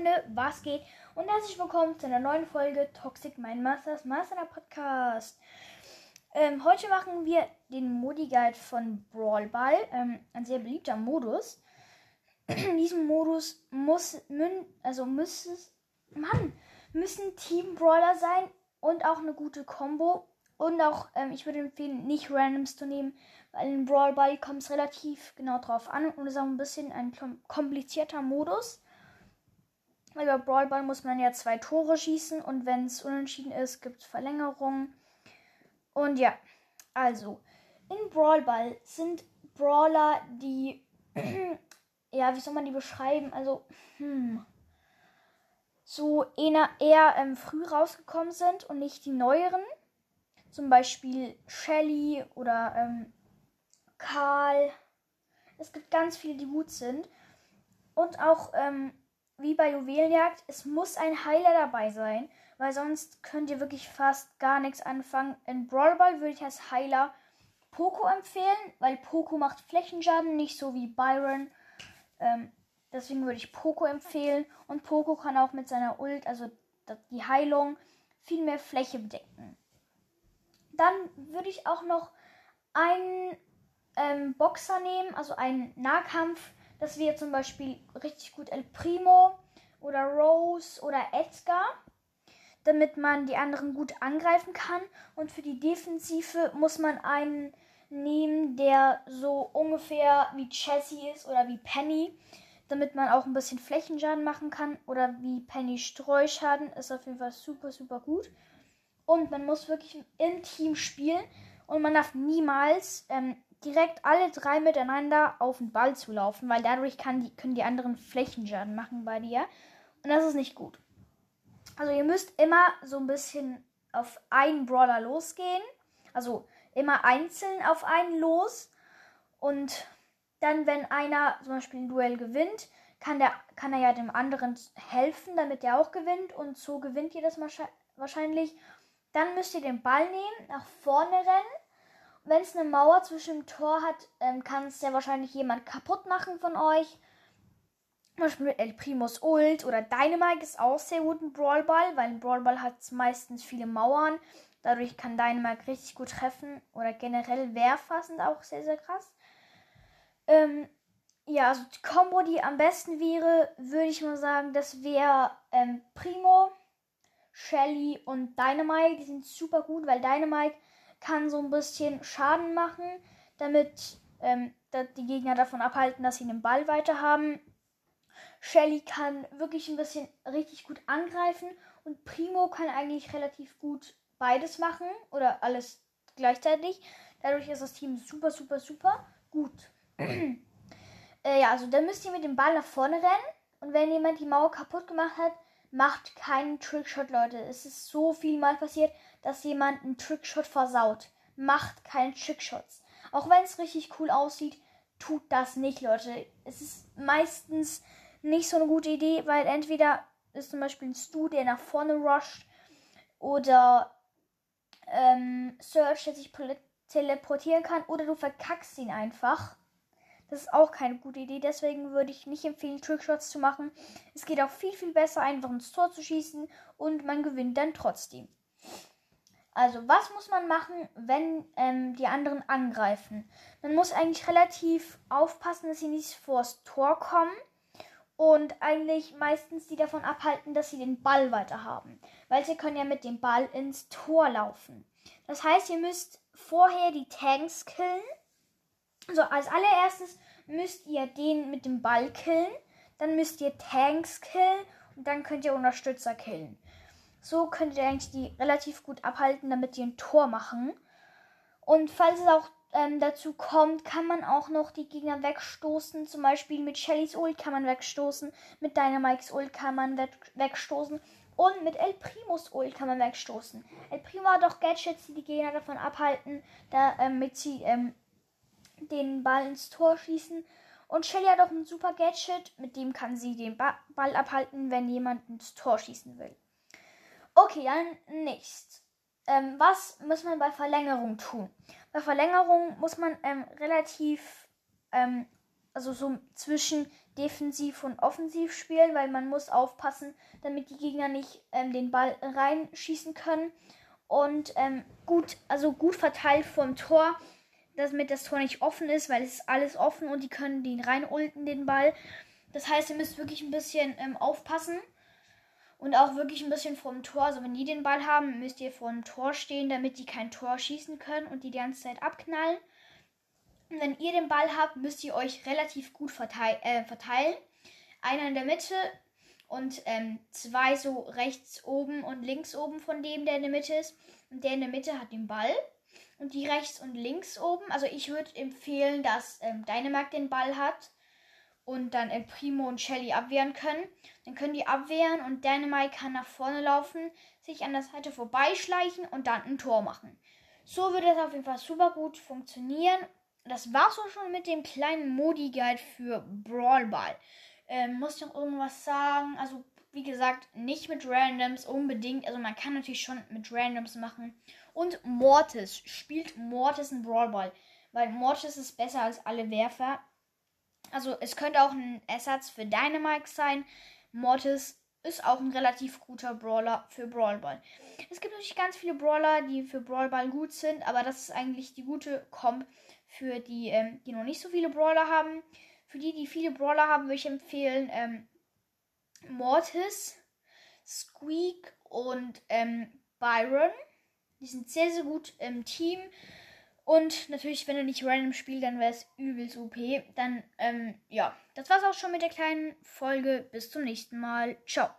Freunde, was geht? Und herzlich willkommen zu einer neuen Folge Toxic Mind Masters Master Podcast. Ähm, heute machen wir den Modi Guide von Brawl Ball, ähm, ein sehr beliebter Modus. In diesem Modus muss, also muss es, Mann, müssen Team Brawler sein und auch eine gute Combo. Und auch, ähm, ich würde empfehlen, nicht Randoms zu nehmen, weil in Brawl Ball kommt es relativ genau drauf an und ist auch ein bisschen ein komplizierter Modus. Bei Brawl Ball muss man ja zwei Tore schießen und wenn es unentschieden ist, gibt es Verlängerungen. Und ja, also, in Brawl Ball sind Brawler, die, ja, wie soll man die beschreiben? Also, hm, so eher, eher ähm, früh rausgekommen sind und nicht die neueren. Zum Beispiel Shelly oder ähm, Karl. Es gibt ganz viele, die gut sind. Und auch ähm, wie bei Juwelenjagd, es muss ein Heiler dabei sein, weil sonst könnt ihr wirklich fast gar nichts anfangen. In Brawl Ball würde ich als Heiler Poco empfehlen, weil Poco macht Flächenschaden, nicht so wie Byron. Ähm, deswegen würde ich Poco empfehlen. Und Poco kann auch mit seiner Ult, also die Heilung, viel mehr Fläche bedecken. Dann würde ich auch noch einen ähm, Boxer nehmen, also einen Nahkampf das wäre zum Beispiel richtig gut El Primo oder Rose oder Edgar, damit man die anderen gut angreifen kann. Und für die Defensive muss man einen nehmen, der so ungefähr wie Jessie ist oder wie Penny, damit man auch ein bisschen Flächenschaden machen kann. Oder wie Penny Streuschaden ist auf jeden Fall super, super gut. Und man muss wirklich im Team spielen und man darf niemals ähm, direkt alle drei miteinander auf den Ball zu laufen, weil dadurch die, können die anderen Flächenschaden machen bei dir. Und das ist nicht gut. Also ihr müsst immer so ein bisschen auf einen Brawler losgehen. Also immer einzeln auf einen los. Und dann, wenn einer zum Beispiel ein Duell gewinnt, kann, der, kann er ja dem anderen helfen, damit er auch gewinnt. Und so gewinnt ihr das wahrscheinlich. Dann müsst ihr den Ball nehmen, nach vorne rennen wenn es eine Mauer zwischen dem Tor hat, ähm, kann es ja wahrscheinlich jemand kaputt machen von euch. Zum Beispiel mit El Primus Ult oder Dynamite ist auch sehr gut ein Brawlball, weil ein Brawlball hat meistens viele Mauern. Dadurch kann Dynamite richtig gut treffen oder generell Werfer auch sehr, sehr krass. Ähm, ja, also die Combo, die am besten wäre, würde ich mal sagen, das wäre ähm, Primo, Shelly und Dynamite. Die sind super gut, weil Dynamite kann so ein bisschen Schaden machen, damit ähm, die Gegner davon abhalten, dass sie den Ball weiter haben. Shelly kann wirklich ein bisschen richtig gut angreifen und Primo kann eigentlich relativ gut beides machen oder alles gleichzeitig. Dadurch ist das Team super, super, super gut. äh, ja, also dann müsst ihr mit dem Ball nach vorne rennen und wenn jemand die Mauer kaputt gemacht hat, macht keinen Trickshot, Leute. Es ist so viel mal passiert, dass jemand einen Trickshot versaut. Macht keine Trickshots. Auch wenn es richtig cool aussieht, tut das nicht, Leute. Es ist meistens nicht so eine gute Idee, weil entweder ist zum Beispiel ein Stu, der nach vorne rusht, oder ähm, Search, der sich teleportieren kann, oder du verkackst ihn einfach. Das ist auch keine gute Idee. Deswegen würde ich nicht empfehlen, Trickshots zu machen. Es geht auch viel, viel besser, einfach ins Tor zu schießen und man gewinnt dann trotzdem. Also, was muss man machen, wenn ähm, die anderen angreifen? Man muss eigentlich relativ aufpassen, dass sie nicht vors Tor kommen und eigentlich meistens die davon abhalten, dass sie den Ball weiter haben. Weil sie können ja mit dem Ball ins Tor laufen. Das heißt, ihr müsst vorher die Tanks killen so, als allererstes müsst ihr den mit dem Ball killen. Dann müsst ihr Tanks killen und dann könnt ihr Unterstützer killen. So könnt ihr eigentlich die relativ gut abhalten, damit die ein Tor machen. Und falls es auch ähm, dazu kommt, kann man auch noch die Gegner wegstoßen. Zum Beispiel mit Shellys Ult kann man wegstoßen, mit Dynamikes Ult kann man wegstoßen und mit El Primus Ult kann man wegstoßen. El Primo hat auch Gadgets, die die Gegner davon abhalten, damit sie ähm, den Ball ins Tor schießen. Und Shelly hat auch ein super Gadget, mit dem kann sie den ba Ball abhalten, wenn jemand ins Tor schießen will. Okay, dann nächst. Ähm, was muss man bei Verlängerung tun? Bei Verlängerung muss man ähm, relativ ähm, also so zwischen defensiv und offensiv spielen, weil man muss aufpassen, damit die Gegner nicht ähm, den Ball reinschießen können. Und ähm, gut, also gut verteilt vom Tor, damit das Tor nicht offen ist, weil es ist alles offen und die können den reinulten, den Ball. Das heißt, ihr müsst wirklich ein bisschen ähm, aufpassen und auch wirklich ein bisschen vom Tor. Also wenn die den Ball haben, müsst ihr vor dem Tor stehen, damit die kein Tor schießen können und die die ganze Zeit abknallen. Und wenn ihr den Ball habt, müsst ihr euch relativ gut verteil äh, verteilen. Einer in der Mitte und ähm, zwei so rechts oben und links oben von dem, der in der Mitte ist. Und der in der Mitte hat den Ball. Und die rechts und links oben. Also ich würde empfehlen, dass ähm, Dynamac den Ball hat und dann El Primo und Shelly abwehren können. Dann können die abwehren und Dynamite kann nach vorne laufen, sich an der Seite vorbeischleichen und dann ein Tor machen. So würde das auf jeden Fall super gut funktionieren das war's auch schon mit dem kleinen Modi-Guide für Brawl Ball. Ähm, muss ich noch irgendwas sagen? Also, wie gesagt, nicht mit Randoms unbedingt. Also, man kann natürlich schon mit Randoms machen. Und Mortis. Spielt Mortis in Brawl Ball. Weil Mortis ist besser als alle Werfer. Also, es könnte auch ein Ersatz für Dynamite sein. Mortis ist auch ein relativ guter Brawler für Brawl Ball. Es gibt natürlich ganz viele Brawler, die für Brawl Ball gut sind, aber das ist eigentlich die gute Comp für die, ähm, die noch nicht so viele Brawler haben. Für die, die viele Brawler haben, würde ich empfehlen ähm, Mortis, Squeak und ähm, Byron. Die sind sehr, sehr gut im Team. Und natürlich, wenn du nicht random spielst, dann wäre es übelst OP. Dann, ähm, ja, das war's auch schon mit der kleinen Folge. Bis zum nächsten Mal. Ciao.